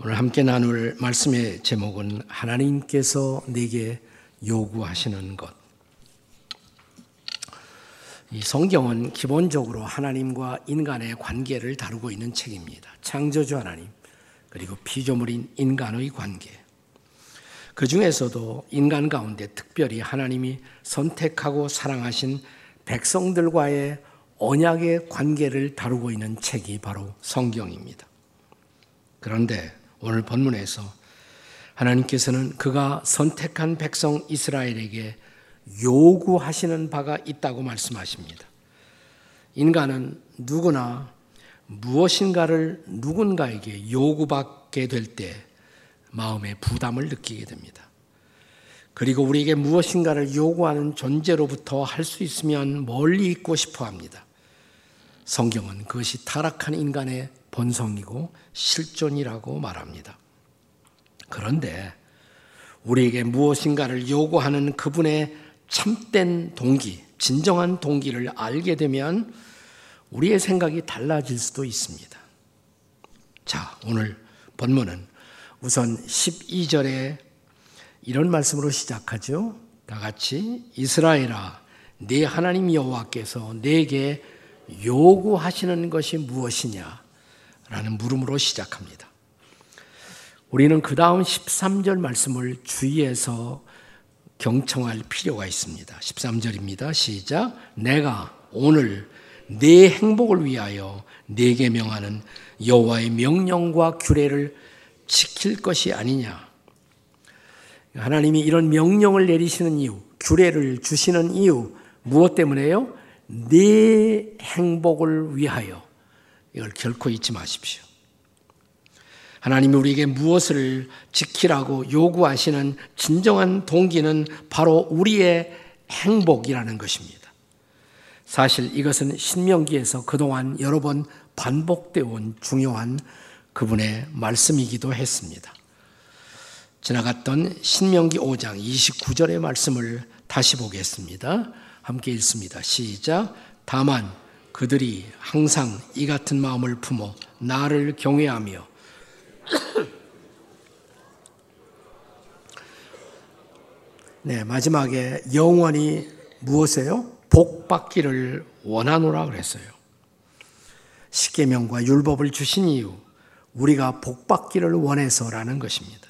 오늘 함께 나눌 말씀의 제목은 하나님께서 내게 요구하시는 것. 이 성경은 기본적으로 하나님과 인간의 관계를 다루고 있는 책입니다. 창조주 하나님, 그리고 피조물인 인간의 관계. 그 중에서도 인간 가운데 특별히 하나님이 선택하고 사랑하신 백성들과의 언약의 관계를 다루고 있는 책이 바로 성경입니다. 그런데 오늘 본문에서 하나님께서는 그가 선택한 백성 이스라엘에게 요구하시는 바가 있다고 말씀하십니다. 인간은 누구나 무엇인가를 누군가에게 요구받게 될 때 마음의 부담을 느끼게 됩니다. 그리고 우리에게 무엇인가를 요구하는 존재로부터 할 수 있으면 멀리 있고 싶어 합니다. 성경은 그것이 타락한 인간의 본성이고 실존이라고 말합니다. 그런데 우리에게 무엇인가를 요구하는 그분의 참된 동기, 진정한 동기를 알게 되면 우리의 생각이 달라질 수도 있습니다. 자, 오늘 본문은 우선 12절에 이런 말씀으로 시작하죠. 다 같이 이스라엘아, 네 하나님 여호와께서 내게 요구하시는 것이 무엇이냐? 라는 물음으로 시작합니다. 우리는 그 다음 13절 말씀을 주의해서 경청할 필요가 있습니다. 13절입니다. 시작. 내가 오늘 내 행복을 위하여 내게 명하는 여호와의 명령과 규례를 지킬 것이 아니냐. 하나님이 이런 명령을 내리시는 이유, 규례를 주시는 이유 무엇 때문에요? 내 행복을 위하여 이걸 결코 잊지 마십시오. 하나님이 우리에게 무엇을 지키라고 요구하시는 진정한 동기는 바로 우리의 행복이라는 것입니다. 사실 이것은 신명기에서 그동안 여러 번 반복되어 온 중요한 그분의 말씀이기도 했습니다. 지나갔던 신명기 5장 29절의 말씀을 다시 보겠습니다. 함께 읽습니다. 시작. 다만 그들이 항상 이 같은 마음을 품어 나를 경외하며 네, 마지막에 영원히 무엇이에요? 복 받기를 원하노라 그랬어요. 십계명과 율법을 주신 이유 우리가 복 받기를 원해서라는 것입니다.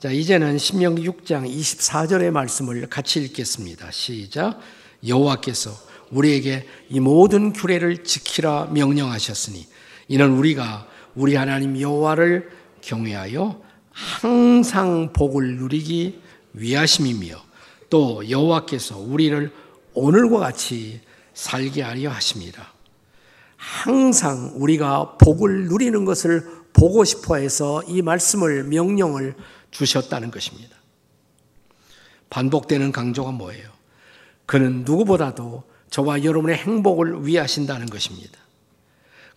자, 이제는 신명기 6장 24절의 말씀을 같이 읽겠습니다. 시작. 여호와께서 우리에게 이 모든 규례를 지키라 명령하셨으니 이는 우리가 우리 하나님 여호와를 경외하여 항상 복을 누리기 위하심이며 또 여호와께서 우리를 오늘과 같이 살게 하려 하십니다. 항상 우리가 복을 누리는 것을 보고 싶어 해서 이 말씀을 명령을 주셨다는 것입니다. 반복되는 강조가 뭐예요? 그는 누구보다도 저와 여러분의 행복을 위하신다는 것입니다.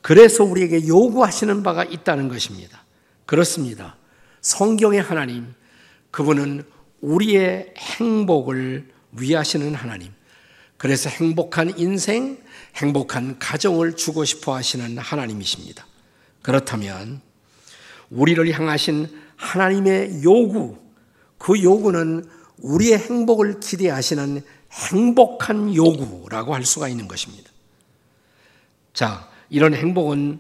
그래서 우리에게 요구하시는 바가 있다는 것입니다. 그렇습니다. 성경의 하나님, 그분은 우리의 행복을 위하시는 하나님. 그래서 행복한 인생, 행복한 가정을 주고 싶어 하시는 하나님이십니다. 그렇다면 우리를 향하신 하나님의 요구, 그 요구는 우리의 행복을 기대하시는 행복한 요구라고 할 수가 있는 것입니다. 자, 이런 행복은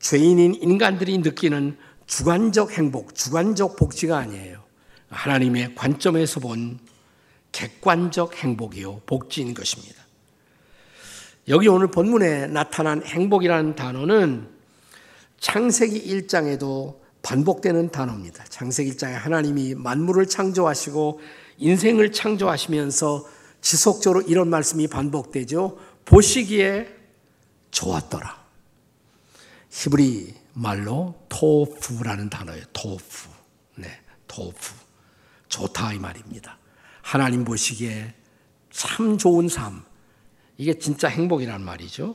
죄인인 인간들이 느끼는 주관적 행복, 주관적 복지가 아니에요. 하나님의 관점에서 본 객관적 행복이요, 복지인 것입니다. 여기 오늘 본문에 나타난 행복이라는 단어는 창세기 1장에도 반복되는 단어입니다. 창세기 1장에 하나님이 만물을 창조하시고 인생을 창조하시면서 지속적으로 이런 말씀이 반복되죠. 보시기에 좋았더라. 히브리 말로 토프라는 단어예요. 토프. 네, 토프. 좋다 이 말입니다. 하나님 보시기에 참 좋은 삶. 이게 진짜 행복이란 말이죠.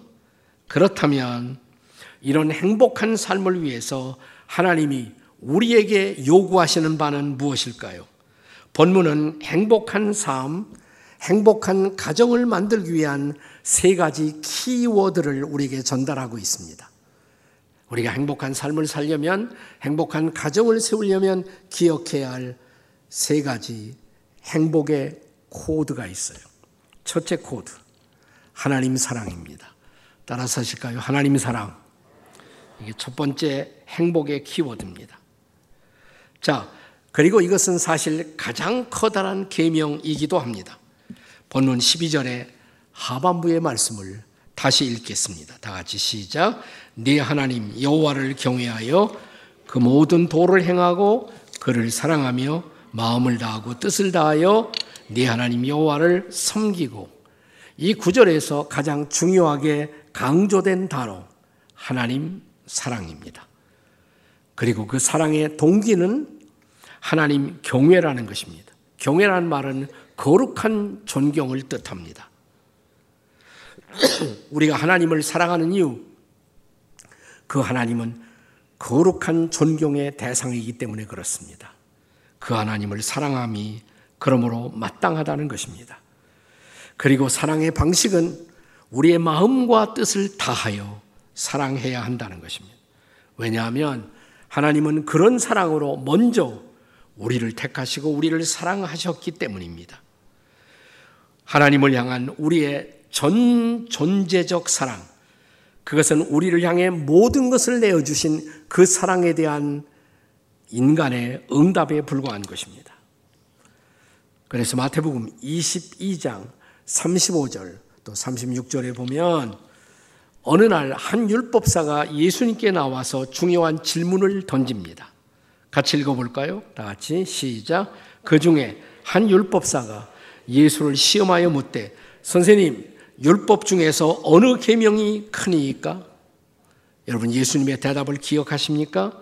그렇다면 이런 행복한 삶을 위해서 하나님이 우리에게 요구하시는 바는 무엇일까요? 본문은 행복한 삶, 행복한 가정을 만들기 위한 세 가지 키워드를 우리에게 전달하고 있습니다. 우리가 행복한 삶을 살려면 행복한 가정을 세우려면 기억해야 할 세 가지 행복의 코드가 있어요. 첫째 코드. 하나님 사랑입니다. 따라서 하실까요? 하나님 사랑. 이게 첫 번째 행복의 키워드입니다. 자, 그리고 이것은 사실 가장 커다란 계명이기도 합니다. 본문 12절에 하반부의 말씀을 다시 읽겠습니다. 다 같이 시작. 네 하나님 여호와를 경외하여 그 모든 도를 행하고 그를 사랑하며 마음을 다하고 뜻을 다하여 네 하나님 여호와를 섬기고 이 구절에서 가장 중요하게 강조된 단어 하나님 사랑입니다. 그리고 그 사랑의 동기는 하나님 경외라는 것입니다. 경외라는 말은 거룩한 존경을 뜻합니다. 우리가 하나님을 사랑하는 이유, 그 하나님은 거룩한 존경의 대상이기 때문에 그렇습니다. 그 하나님을 사랑함이 그러므로 마땅하다는 것입니다. 그리고 사랑의 방식은 우리의 마음과 뜻을 다하여 사랑해야 한다는 것입니다. 왜냐하면 하나님은 그런 사랑으로 먼저 우리를 택하시고 우리를 사랑하셨기 때문입니다. 하나님을 향한 우리의 전 존재적 사랑, 그것은 우리를 향해 모든 것을 내어주신 그 사랑에 대한 인간의 응답에 불과한 것입니다. 그래서 마태복음 22장 35절 또 36절에 보면 어느 날 한 율법사가 예수님께 나와서 중요한 질문을 던집니다. 같이 읽어볼까요? 다 같이 시작. 그 중에 한 율법사가 예수를 시험하여 묻되 선생님 율법 중에서 어느 계명이 크니까? 여러분 예수님의 대답을 기억하십니까?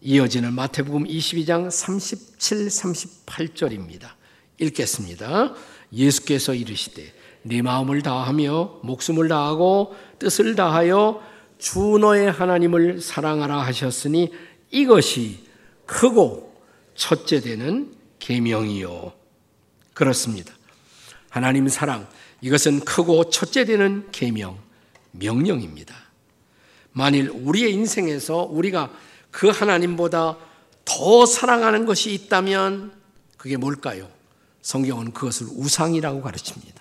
이어지는 마태복음 22장 37, 38절입니다. 읽겠습니다. 예수께서 이르시되 네 마음을 다하며 목숨을 다하고 뜻을 다하여 주 너의 하나님을 사랑하라 하셨으니 이것이 크고 첫째 되는 계명이요. 그렇습니다. 하나님 사랑 이것은 크고 첫째 되는 계명 명령입니다. 만일 우리의 인생에서 우리가 그 하나님보다 더 사랑하는 것이 있다면 그게 뭘까요? 성경은 그것을 우상이라고 가르칩니다.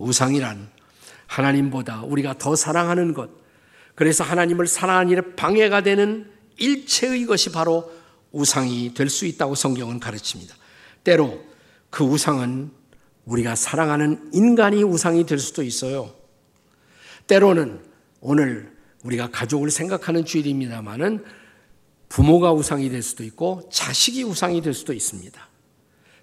우상이란 하나님보다 우리가 더 사랑하는 것, 그래서 하나님을 사랑하는 일에 방해가 되는 일체의 것이 바로 우상이 될 수 있다고 성경은 가르칩니다. 때로 그 우상은 우리가 사랑하는 인간이 우상이 될 수도 있어요. 때로는 오늘 우리가 가족을 생각하는 주일입니다만은 부모가 우상이 될 수도 있고 자식이 우상이 될 수도 있습니다.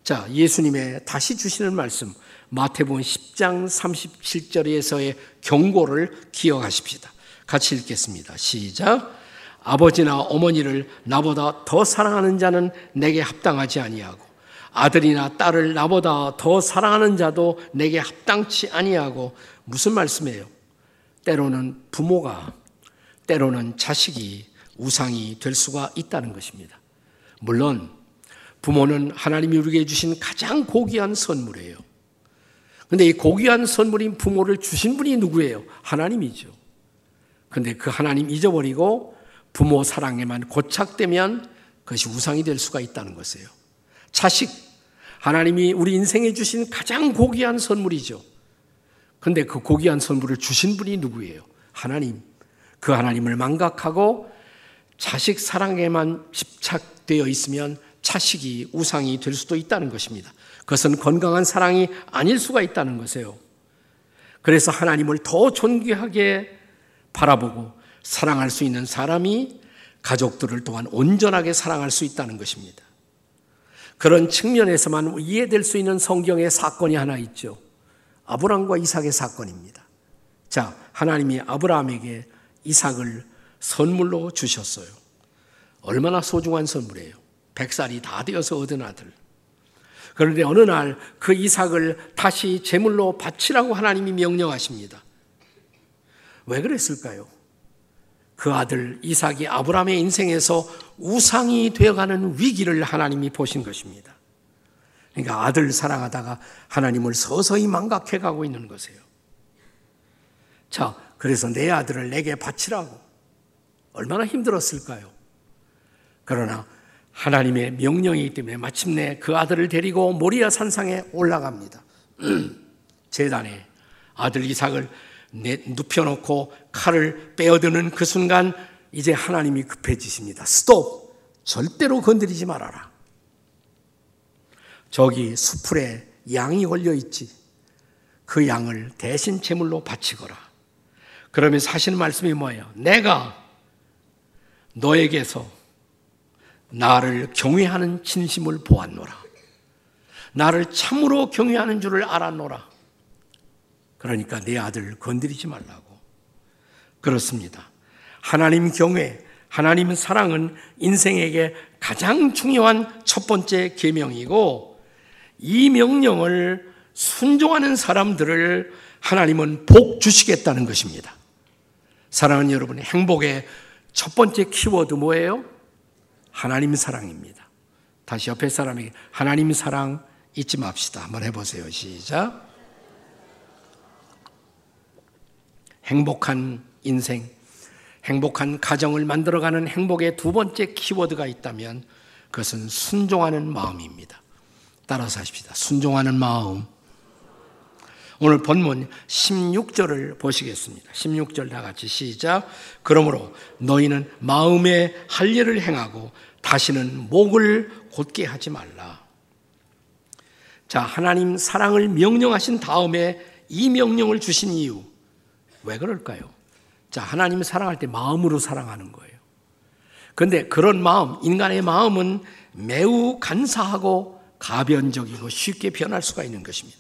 자, 예수님의 다시 주시는 말씀, 마태복음 10장 37절에서의 경고를 기억하십시다. 같이 읽겠습니다. 시작. 아버지나 어머니를 나보다 더 사랑하는 자는 내게 합당하지 아니하고 아들이나 딸을 나보다 더 사랑하는 자도 내게 합당치 아니하고 무슨 말씀이에요? 때로는 부모가 때로는 자식이 우상이 될 수가 있다는 것입니다. 물론 부모는 하나님이 우리에게 주신 가장 고귀한 선물이에요. 근데 이 고귀한 선물인 부모를 주신 분이 누구예요? 하나님이죠. 근데 그 하나님 잊어버리고 부모 사랑에만 고착되면 그것이 우상이 될 수가 있다는 것이에요. 자식, 하나님이 우리 인생에 주신 가장 고귀한 선물이죠. 근데 그 고귀한 선물을 주신 분이 누구예요? 하나님. 그 하나님을 망각하고 자식 사랑에만 집착되어 있으면 자식이 우상이 될 수도 있다는 것입니다. 그것은 건강한 사랑이 아닐 수가 있다는 것이에요. 그래서 하나님을 더 존귀하게 바라보고 사랑할 수 있는 사람이 가족들을 또한 온전하게 사랑할 수 있다는 것입니다. 그런 측면에서만 이해될 수 있는 성경의 사건이 하나 있죠. 아브라함과 이삭의 사건입니다. 자, 하나님이 아브라함에게 이삭을 선물로 주셨어요. 얼마나 소중한 선물이에요. 백살이 다 되어서 얻은 아들. 그런데 어느 날 그 이삭을 다시 제물로 바치라고 하나님이 명령하십니다. 왜 그랬을까요? 그 아들 이삭이 아브라함의 인생에서 우상이 되어가는 위기를 하나님이 보신 것입니다. 그러니까 아들 사랑하다가 하나님을 서서히 망각해 가고 있는 것이에요. 자, 그래서 내 아들을 내게 바치라고. 얼마나 힘들었을까요? 그러나 하나님의 명령이기 때문에 마침내 그 아들을 데리고 모리아 산상에 올라갑니다. 재단에 아들 이삭을 눕혀놓고 칼을 빼어드는 그 순간 이제 하나님이 급해지십니다. 스톱! 절대로 건드리지 말아라. 저기 수풀에 양이 걸려 있지. 그 양을 대신 제물로 바치거라. 그러면서 하시는 말씀이 뭐예요? 내가 너에게서 나를 경외하는 진심을 보았노라. 나를 참으로 경외하는 줄을 알았노라. 그러니까 내 아들 건드리지 말라고. 그렇습니다. 하나님 경외, 하나님 사랑은 인생에게 가장 중요한 첫 번째 계명이고 이 명령을 순종하는 사람들을 하나님은 복 주시겠다는 것입니다. 사랑하는 여러분, 행복의 첫 번째 키워드 뭐예요? 하나님 사랑입니다. 다시 옆에 사람에게 하나님 사랑 잊지 맙시다. 한번 해보세요. 시작. 행복한 인생, 행복한 가정을 만들어가는 행복의 두 번째 키워드가 있다면 그것은 순종하는 마음입니다. 따라서 하십시다. 순종하는 마음. 오늘 본문 16절을 보시겠습니다. 16절 다 같이 시작. 그러므로 너희는 마음에 할례를 행하고 다시는 목을 곧게 하지 말라. 자, 하나님 사랑을 명령하신 다음에 이 명령을 주신 이유. 왜 그럴까요? 자, 하나님 사랑할 때 마음으로 사랑하는 거예요. 그런데 그런 마음, 인간의 마음은 매우 간사하고 가변적이고 쉽게 변할 수가 있는 것입니다.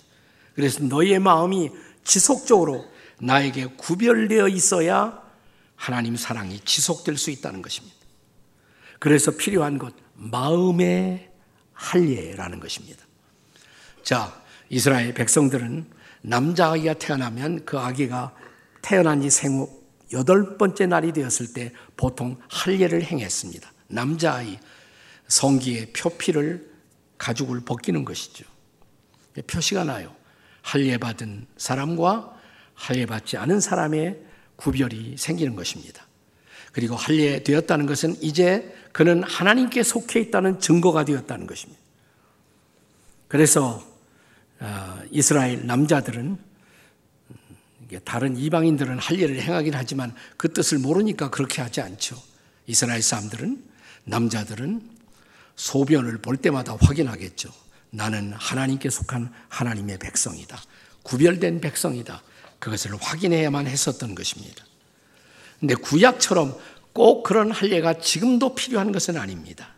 그래서 너희의 마음이 지속적으로 나에게 구별되어 있어야 하나님 사랑이 지속될 수 있다는 것입니다. 그래서 필요한 것, 마음의 할례라는 것입니다. 자, 이스라엘 백성들은 남자 아기가 태어나면 그 아기가 태어난 지 생후 여덟 번째 날이 되었을 때 보통 할례를 행했습니다. 남자 아이 성기의 표피를 가죽을 벗기는 것이죠. 표시가 나요. 할례 받은 사람과 할례 받지 않은 사람의 구별이 생기는 것입니다. 그리고 할례 되었다는 것은 이제 그는 하나님께 속해 있다는 증거가 되었다는 것입니다. 그래서 어, 이스라엘 남자들은 다른 이방인들은 할례를 행하긴 하지만 그 뜻을 모르니까 그렇게 하지 않죠. 이스라엘 사람들은 남자들은 소변을 볼 때마다 확인하겠죠. 나는 하나님께 속한 하나님의 백성이다. 구별된 백성이다. 그것을 확인해야만 했었던 것입니다. 근데 구약처럼 꼭 그런 할례가 지금도 필요한 것은 아닙니다.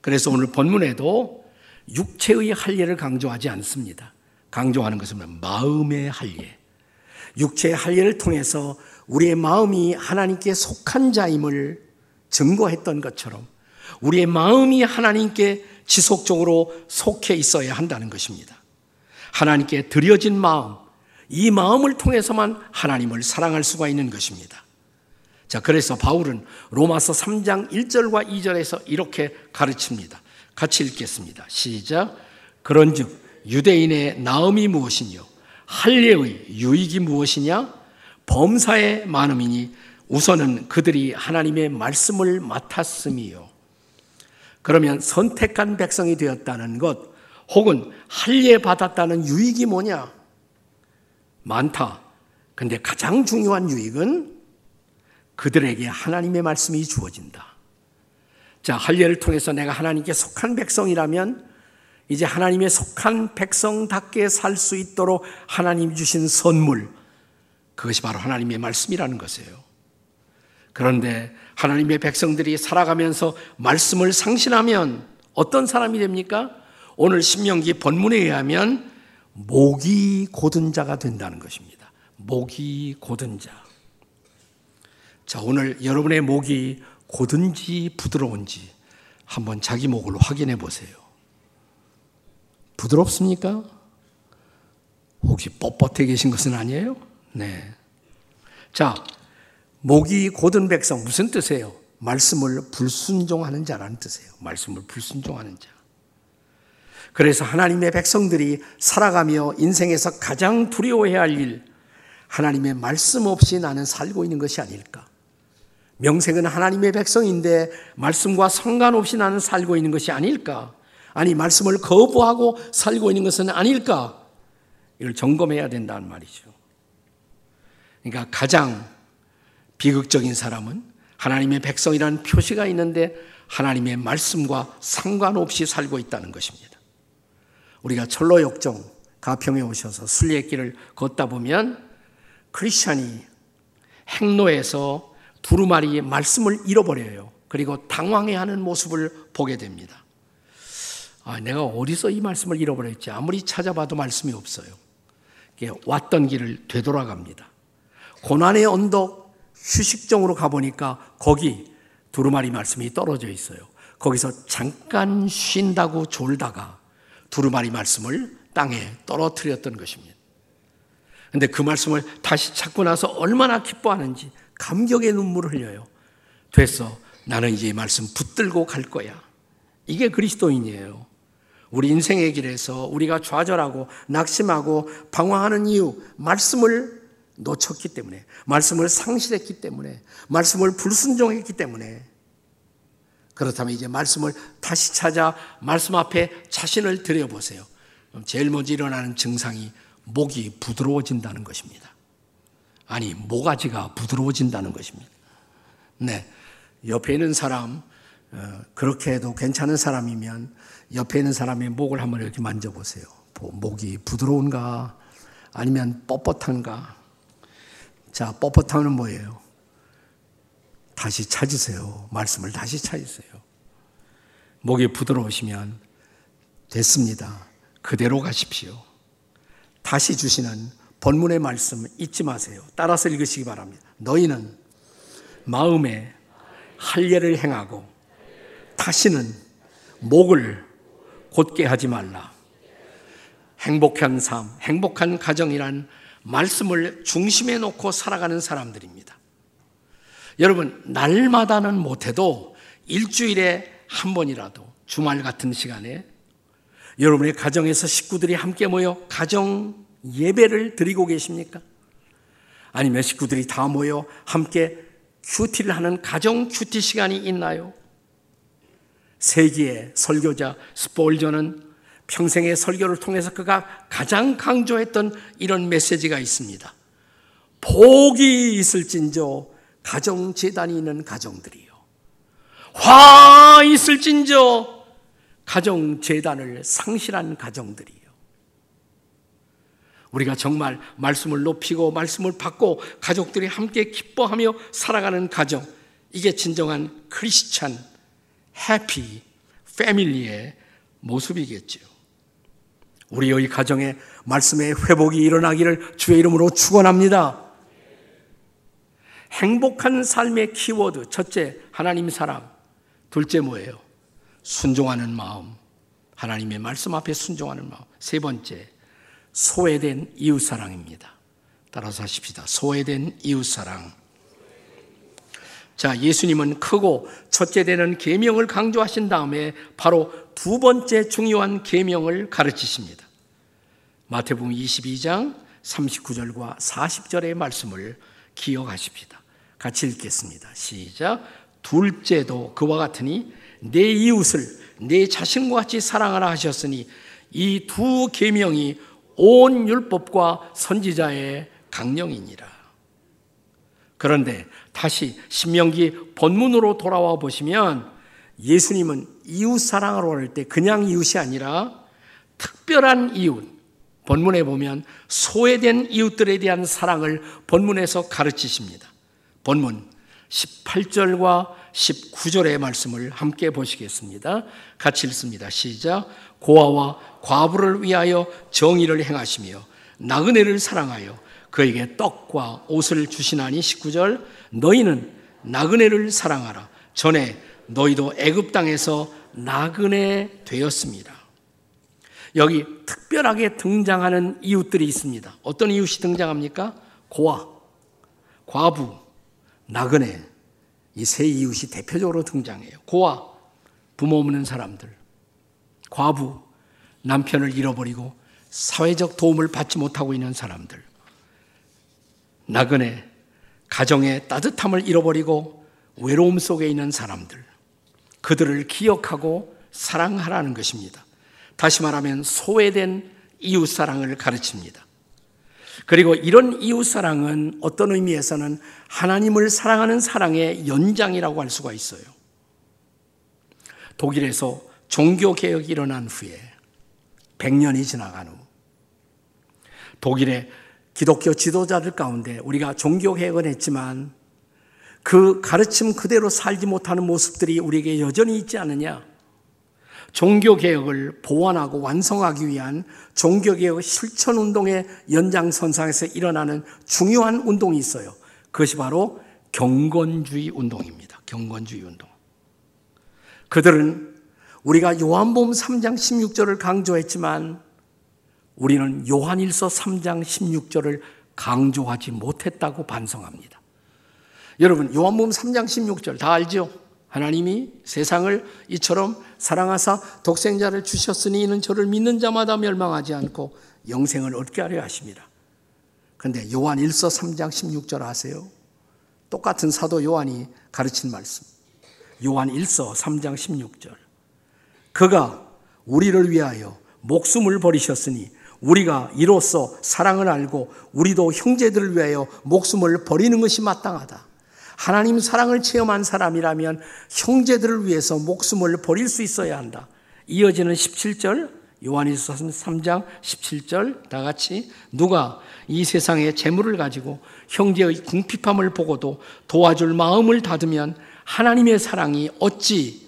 그래서 오늘 본문에도 육체의 할례를 강조하지 않습니다. 강조하는 것은 마음의 할례. 육체의 할례를 통해서 우리의 마음이 하나님께 속한 자임을 증거했던 것처럼 우리의 마음이 하나님께 지속적으로 속해 있어야 한다는 것입니다. 하나님께 드려진 마음, 이 마음을 통해서만 하나님을 사랑할 수가 있는 것입니다. 자, 그래서 바울은 로마서 3장 1절과 2절에서 이렇게 가르칩니다. 같이 읽겠습니다. 시작. 그런즉 유대인의 나음이 무엇이뇨? 할례의 유익이 무엇이냐? 범사의 많음이니 우선은 그들이 하나님의 말씀을 맡았음이요. 그러면 선택한 백성이 되었다는 것, 혹은 할례 받았다는 유익이 뭐냐? 많다. 근데 가장 중요한 유익은 그들에게 하나님의 말씀이 주어진다. 자, 할례를 통해서 내가 하나님께 속한 백성이라면 이제 하나님의 속한 백성답게 살 수 있도록 하나님 주신 선물, 그것이 바로 하나님의 말씀이라는 것이에요. 그런데 하나님의 백성들이 살아가면서 말씀을 상실하면 어떤 사람이 됩니까? 오늘 신명기 본문에 의하면 목이 고든 자가 된다는 것입니다. 목이 고든 자. 자, 오늘 여러분의 목이 고든지 부드러운지 한번 자기 목을 확인해 보세요. 부드럽습니까? 혹시 뻣뻣해 계신 것은 아니에요? 네. 자, 목이 고든 백성 무슨 뜻이에요? 말씀을 불순종하는 자라는 뜻이에요. 말씀을 불순종하는 자. 그래서 하나님의 백성들이 살아가며 인생에서 가장 두려워해야 할 일, 하나님의 말씀 없이 나는 살고 있는 것이 아닐까. 명색은 하나님의 백성인데 말씀과 상관없이 나는 살고 있는 것이 아닐까? 아니, 말씀을 거부하고 살고 있는 것은 아닐까? 이걸 점검해야 된다는 말이죠. 그러니까 가장 비극적인 사람은 하나님의 백성이라는 표시가 있는데 하나님의 말씀과 상관없이 살고 있다는 것입니다. 우리가 철로 역정 가평에 오셔서 순례길을 걷다 보면 크리스찬이 행로에서 두루마리의 말씀을 잃어버려요. 그리고 당황해하는 모습을 보게 됩니다. 아, 내가 어디서 이 말씀을 잃어버렸지? 아무리 찾아봐도 말씀이 없어요. 왔던 길을 되돌아갑니다. 고난의 언덕 휴식정으로 가보니까 거기 두루마리 말씀이 떨어져 있어요. 거기서 잠깐 쉰다고 졸다가 두루마리 말씀을 땅에 떨어뜨렸던 것입니다. 근데 그 말씀을 다시 찾고 나서 얼마나 기뻐하는지 감격의 눈물을 흘려요. 됐어. 나는 이제 이 말씀 붙들고 갈 거야. 이게 그리스도인이에요. 우리 인생의 길에서 우리가 좌절하고 낙심하고 방황하는 이유, 말씀을 놓쳤기 때문에, 말씀을 상실했기 때문에, 말씀을 불순종했기 때문에, 그렇다면 이제 말씀을 다시 찾아 말씀 앞에 자신을 들여보세요. 제일 먼저 일어나는 증상이 목이 부드러워진다는 것입니다. 아니, 모가지가 부드러워진다는 것입니다. 네. 옆에 있는 사람, 어, 그렇게 해도 괜찮은 사람이면 옆에 있는 사람의 목을 한번 이렇게 만져보세요. 목이 부드러운가? 아니면 뻣뻣한가? 자, 뻣뻣함은 뭐예요? 다시 찾으세요. 말씀을 다시 찾으세요. 목이 부드러우시면 됐습니다. 그대로 가십시오. 다시 주시는 본문의 말씀 잊지 마세요. 따라서 읽으시기 바랍니다. 너희는 마음에 할례를 행하고 다시는 목을 곧게 하지 말라. 행복한 삶, 행복한 가정이란 말씀을 중심에 놓고 살아가는 사람들입니다. 여러분, 날마다는 못해도 일주일에 한 번이라도 주말 같은 시간에 여러분의 가정에서 식구들이 함께 모여 가정 예배를 드리고 계십니까? 아니면 식구들이 다 모여 함께 큐티를 하는 가정 큐티 시간이 있나요? 세기의 설교자 스폴저는 평생의 설교를 통해서 그가 가장 강조했던 이런 메시지가 있습니다. 복이 있을진저 가정 재단이 있는 가정들이요. 화 있을진저 가정 재단을 상실한 가정들이요. 우리가 정말 말씀을 높이고 말씀을 받고 가족들이 함께 기뻐하며 살아가는 가정 이게 진정한 크리스찬 해피 패밀리의 모습이겠죠. 우리의 가정에 말씀의 회복이 일어나기를 주의 이름으로 축원합니다. 행복한 삶의 키워드 첫째 하나님 사랑, 둘째 뭐예요? 순종하는 마음. 하나님의 말씀 앞에 순종하는 마음. 세 번째 소외된 이웃 사랑입니다. 따라서 하십시다. 소외된 이웃 사랑. 자, 예수님은 크고 첫째 되는 계명을 강조하신 다음에 바로 두 번째 중요한 계명을 가르치십니다. 마태복음 22장 39절과 40절의 말씀을 기억하십시다. 같이 읽겠습니다. 시작. 둘째도 그와 같으니 내 이웃을 내 자신과 같이 사랑하라 하셨으니 이 두 계명이 온 율법과 선지자의 강령이니라. 그런데 다시 신명기 본문으로 돌아와 보시면 예수님은 이웃 사랑을 할때 그냥 이웃이 아니라 특별한 이웃, 본문에 보면 소외된 이웃들에 대한 사랑을 본문에서 가르치십니다. 본문 18절과 19절의 말씀을 함께 보시겠습니다. 같이 읽습니다. 시작. 고아와 과부를 위하여 정의를 행하시며 나그네를 사랑하여 그에게 떡과 옷을 주시나니 19절 너희는 나그네를 사랑하라. 전에 너희도 애굽 땅에서 나그네 되었습니다. 여기 특별하게 등장하는 이웃들이 있습니다. 어떤 이웃이 등장합니까? 고아, 과부, 나그네. 이 세 이웃이 대표적으로 등장해요. 고아, 부모 없는 사람들. 과부, 남편을 잃어버리고 사회적 도움을 받지 못하고 있는 사람들. 나그네, 가정의 따뜻함을 잃어버리고 외로움 속에 있는 사람들, 그들을 기억하고 사랑하라는 것입니다. 다시 말하면 소외된 이웃 사랑을 가르칩니다. 그리고 이런 이웃 사랑은 어떤 의미에서는 하나님을 사랑하는 사랑의 연장이라고 할 수가 있어요. 독일에서 종교 개혁이 일어난 후에 100년이 지나간 후 독일의 기독교 지도자들 가운데 우리가 종교 개혁을 했지만 그 가르침 그대로 살지 못하는 모습들이 우리에게 여전히 있지 않느냐? 종교 개혁을 보완하고 완성하기 위한 종교 개혁 실천 운동의 연장선상에서 일어나는 중요한 운동이 있어요. 그것이 바로 경건주의 운동입니다. 경건주의 운동. 그들은 우리가 요한복음 3장 16절을 강조했지만 우리는 요한일서 3장 16절을 강조하지 못했다고 반성합니다. 여러분, 요한복음 3장 16절 다 알죠? 하나님이 세상을 이처럼 사랑하사 독생자를 주셨으니 이는 저를 믿는 자마다 멸망하지 않고 영생을 얻게 하려 하십니다. 근데 요한 1서 3장 16절 아세요? 똑같은 사도 요한이 가르친 말씀. 요한 1서 3장 16절. 그가 우리를 위하여 목숨을 버리셨으니 우리가 이로써 사랑을 알고 우리도 형제들을 위하여 목숨을 버리는 것이 마땅하다. 하나님 사랑을 체험한 사람이라면 형제들을 위해서 목숨을 버릴 수 있어야 한다. 이어지는 17절, 요한일서 3장 17절 다 같이 누가 이 세상의 재물을 가지고 형제의 궁핍함을 보고도 도와줄 마음을 닫으면 하나님의 사랑이 어찌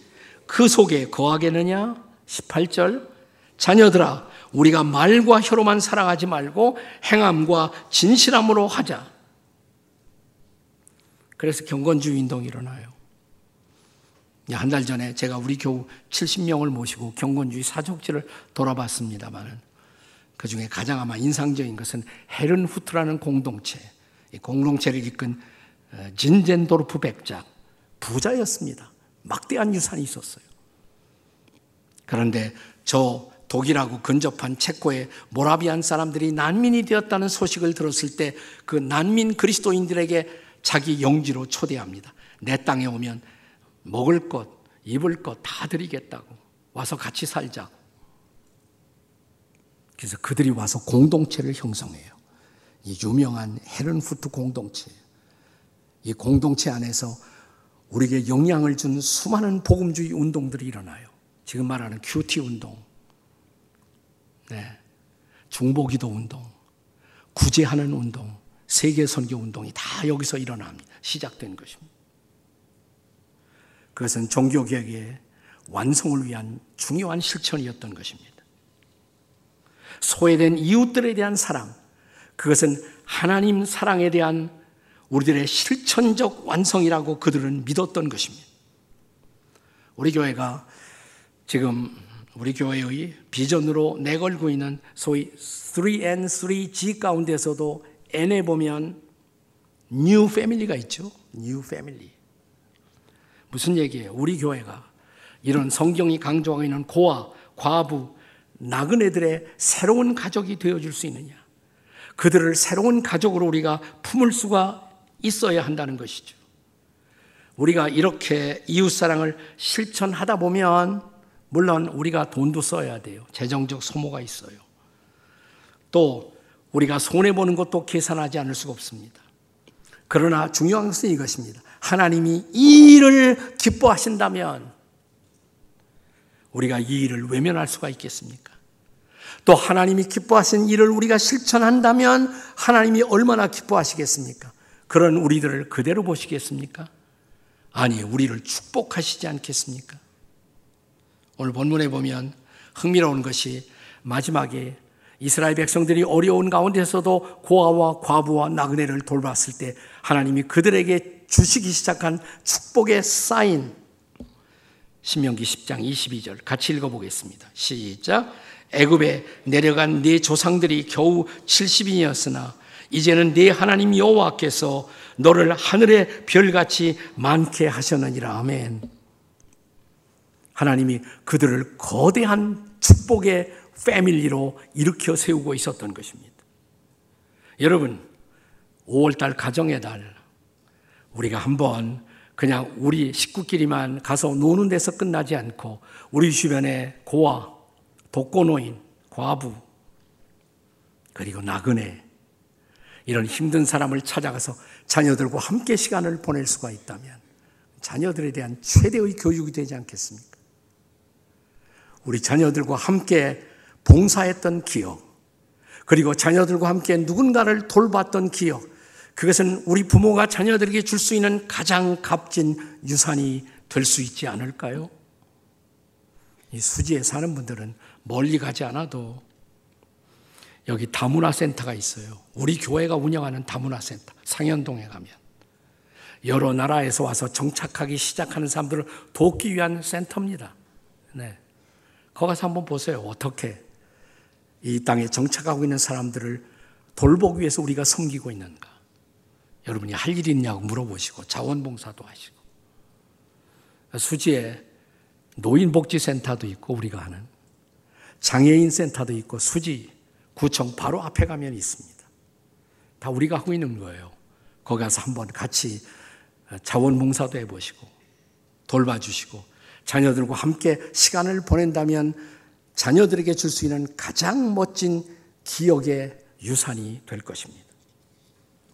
그 속에 거하겠느냐? 18절 자녀들아 우리가 말과 혀로만 사랑하지 말고 행함과 진실함으로 하자. 그래서 경건주의 운동이 일어나요. 한 달 전에 제가 우리 교우 70명을 모시고 경건주의 사족지를 돌아봤습니다만 그 중에 가장 아마 인상적인 것은 헤른 후트라는 공동체, 공동체를 이끈 어, 진젠도르프 백작, 부자였습니다. 막대한 유산이 있었어요. 그런데 저 독일하고 근접한 체코의 모라비안 사람들이 난민이 되었다는 소식을 들었을 때 그 난민 그리스도인들에게 자기 영지로 초대합니다. 내 땅에 오면 먹을 것, 입을 것 다 드리겠다고. 와서 같이 살자고. 그래서 그들이 와서 공동체를 형성해요. 이 유명한 헤른후트 공동체. 이 공동체 안에서 우리에게 영향을 준 수많은 복음주의 운동들이 일어나요. 지금 말하는 큐티 운동, 네. 중보기도 운동, 구제하는 운동, 세계 선교 운동이 다 여기서 일어납니다. 시작된 것입니다. 그것은 종교 개혁의 완성을 위한 중요한 실천이었던 것입니다. 소외된 이웃들에 대한 사랑, 그것은 하나님 사랑에 대한 우리들의 실천적 완성이라고 그들은 믿었던 것입니다. 우리 교회가 지금 우리 교회의 비전으로 내걸고 있는 소위 3N, 3G 가운데서도 N에 보면 New Family가 있죠. New Family. 무슨 얘기예요? 우리 교회가 이런 성경이 강조하고 있는 고아, 과부, 나그네들의 새로운 가족이 되어줄 수 있느냐. 그들을 새로운 가족으로 우리가 품을 수가 있어야 한다는 것이죠. 우리가 이렇게 이웃사랑을 실천하다 보면 물론 우리가 돈도 써야 돼요. 재정적 소모가 있어요. 또 우리가 손해보는 것도 계산하지 않을 수가 없습니다. 그러나 중요한 것은 이것입니다. 하나님이 이 일을 기뻐하신다면 우리가 이 일을 외면할 수가 있겠습니까? 또 하나님이 기뻐하신 일을 우리가 실천한다면 하나님이 얼마나 기뻐하시겠습니까? 그런 우리들을 그대로 보시겠습니까? 아니, 우리를 축복하시지 않겠습니까? 오늘 본문에 보면 흥미로운 것이 마지막에 이스라엘 백성들이 어려운 가운데서도 고아와 과부와 나그네를 돌봤을 때 하나님이 그들에게 주시기 시작한 축복의 사인 신명기 10장 22절 같이 읽어보겠습니다. 시작. 애굽에 내려간 네 조상들이 겨우 70인이었으나 이제는 네 하나님 여호와께서 너를 하늘의 별같이 많게 하셨느니라. 아멘. 하나님이 그들을 거대한 축복의 패밀리로 일으켜 세우고 있었던 것입니다. 여러분, 5월달 가정의 달, 우리가 한번 그냥 우리 식구끼리만 가서 노는 데서 끝나지 않고 우리 주변에 고아, 독거노인, 과부, 그리고 나그네, 이런 힘든 사람을 찾아가서 자녀들과 함께 시간을 보낼 수가 있다면 자녀들에 대한 최대의 교육이 되지 않겠습니까? 우리 자녀들과 함께 봉사했던 기억, 그리고 자녀들과 함께 누군가를 돌봤던 기억, 그것은 우리 부모가 자녀들에게 줄 수 있는 가장 값진 유산이 될 수 있지 않을까요? 이 수지에 사는 분들은 멀리 가지 않아도 여기 다문화 센터가 있어요. 우리 교회가 운영하는 다문화 센터. 상현동에 가면 여러 나라에서 와서 정착하기 시작하는 사람들을 돕기 위한 센터입니다. 네. 거기 가서 한번 보세요. 어떻게 이 땅에 정착하고 있는 사람들을 돌보기 위해서 우리가 섬기고 있는가? 여러분이 할 일이 있냐고 물어보시고 자원봉사도 하시고 수지에 노인복지센터도 있고 우리가 하는 장애인 센터도 있고 수지 구청 바로 앞에 가면 있습니다. 다 우리가 하고 있는 거예요. 거기 가서 한번 같이 자원봉사도 해보시고 돌봐주시고 자녀들과 함께 시간을 보낸다면 자녀들에게 줄 수 있는 가장 멋진 기억의 유산이 될 것입니다.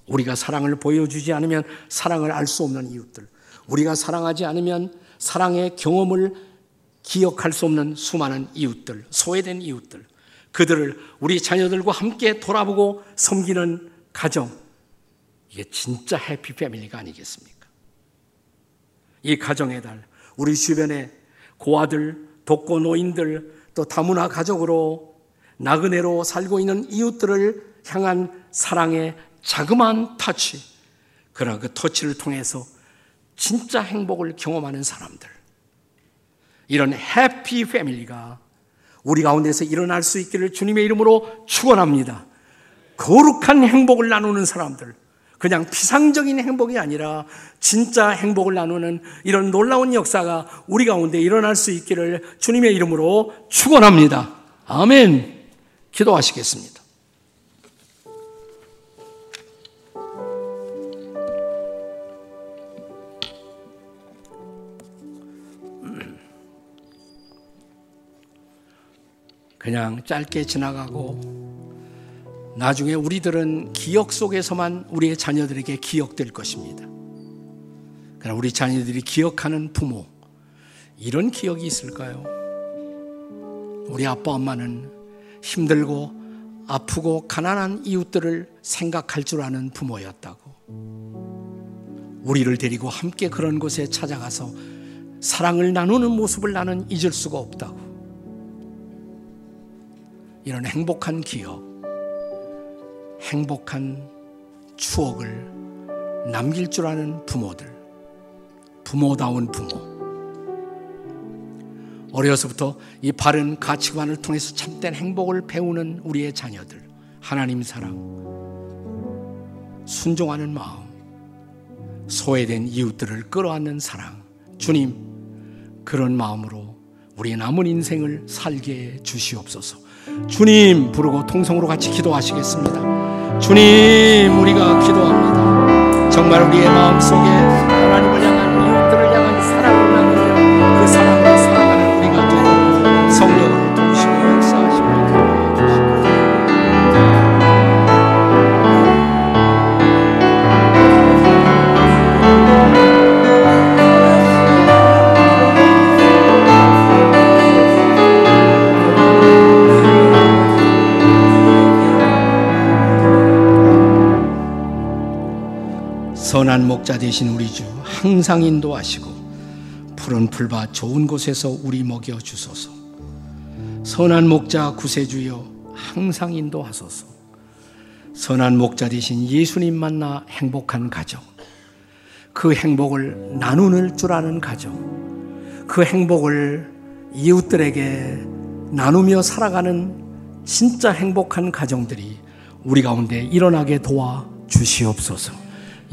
우리가 사랑을 보여주지 않으면 사랑을 알 수 없는 이웃들, 우리가 사랑하지 않으면 사랑의 경험을 기억할 수 없는 수많은 이웃들, 소외된 이웃들, 그들을 우리 자녀들과 함께 돌아보고 섬기는 가정. 이게 진짜 해피 패밀리가 아니겠습니까? 이 가정의 달, 우리 주변에 고아들, 독거 노인들, 또 다문화 가족으로 나그네로 살고 있는 이웃들을 향한 사랑의 자그마한 터치, 그러나 그 터치를 통해서 진짜 행복을 경험하는 사람들. 이런 해피 패밀리가 우리 가운데서 일어날 수 있기를 주님의 이름으로 축원합니다. 거룩한 행복을 나누는 사람들, 그냥 피상적인 행복이 아니라 진짜 행복을 나누는 이런 놀라운 역사가 우리 가운데 일어날 수 있기를 주님의 이름으로 축원합니다. 아멘. 기도하시겠습니다. 그냥 짧게 지나가고 나중에 우리들은 기억 속에서만 우리의 자녀들에게 기억될 것입니다. 그러나 우리 자녀들이 기억하는 부모, 이런 기억이 있을까요? 우리 아빠, 엄마는 힘들고 아프고 가난한 이웃들을 생각할 줄 아는 부모였다고. 우리를 데리고 함께 그런 곳에 찾아가서 사랑을 나누는 모습을 나는 잊을 수가 없다고. 이런 행복한 기억, 행복한 추억을 남길 줄 아는 부모들, 부모다운 부모. 어려서부터 이 바른 가치관을 통해서 참된 행복을 배우는 우리의 자녀들, 하나님 사랑, 순종하는 마음, 소외된 이웃들을 끌어안는 사랑, 주님, 그런 마음으로 우리의 남은 인생을 살게 주시옵소서. 주님 부르고 통성으로 같이 기도하시겠습니다. 주님 우리가 기도합니다. 정말 우리의 마음 속에 목자 되신 우리 주 항상 인도하시고 푸른 풀밭 좋은 곳에서 우리 먹여 주소서. 선한 목자 구세주여 항상 인도하소서. 선한 목자 되신 예수님 만나 행복한 가정. 그 행복을 나누는 줄 아는 가정. 그 행복을 이웃들에게 나누며 살아가는 진짜 행복한 가정들이 우리 가운데 일어나게 도와 주시옵소서.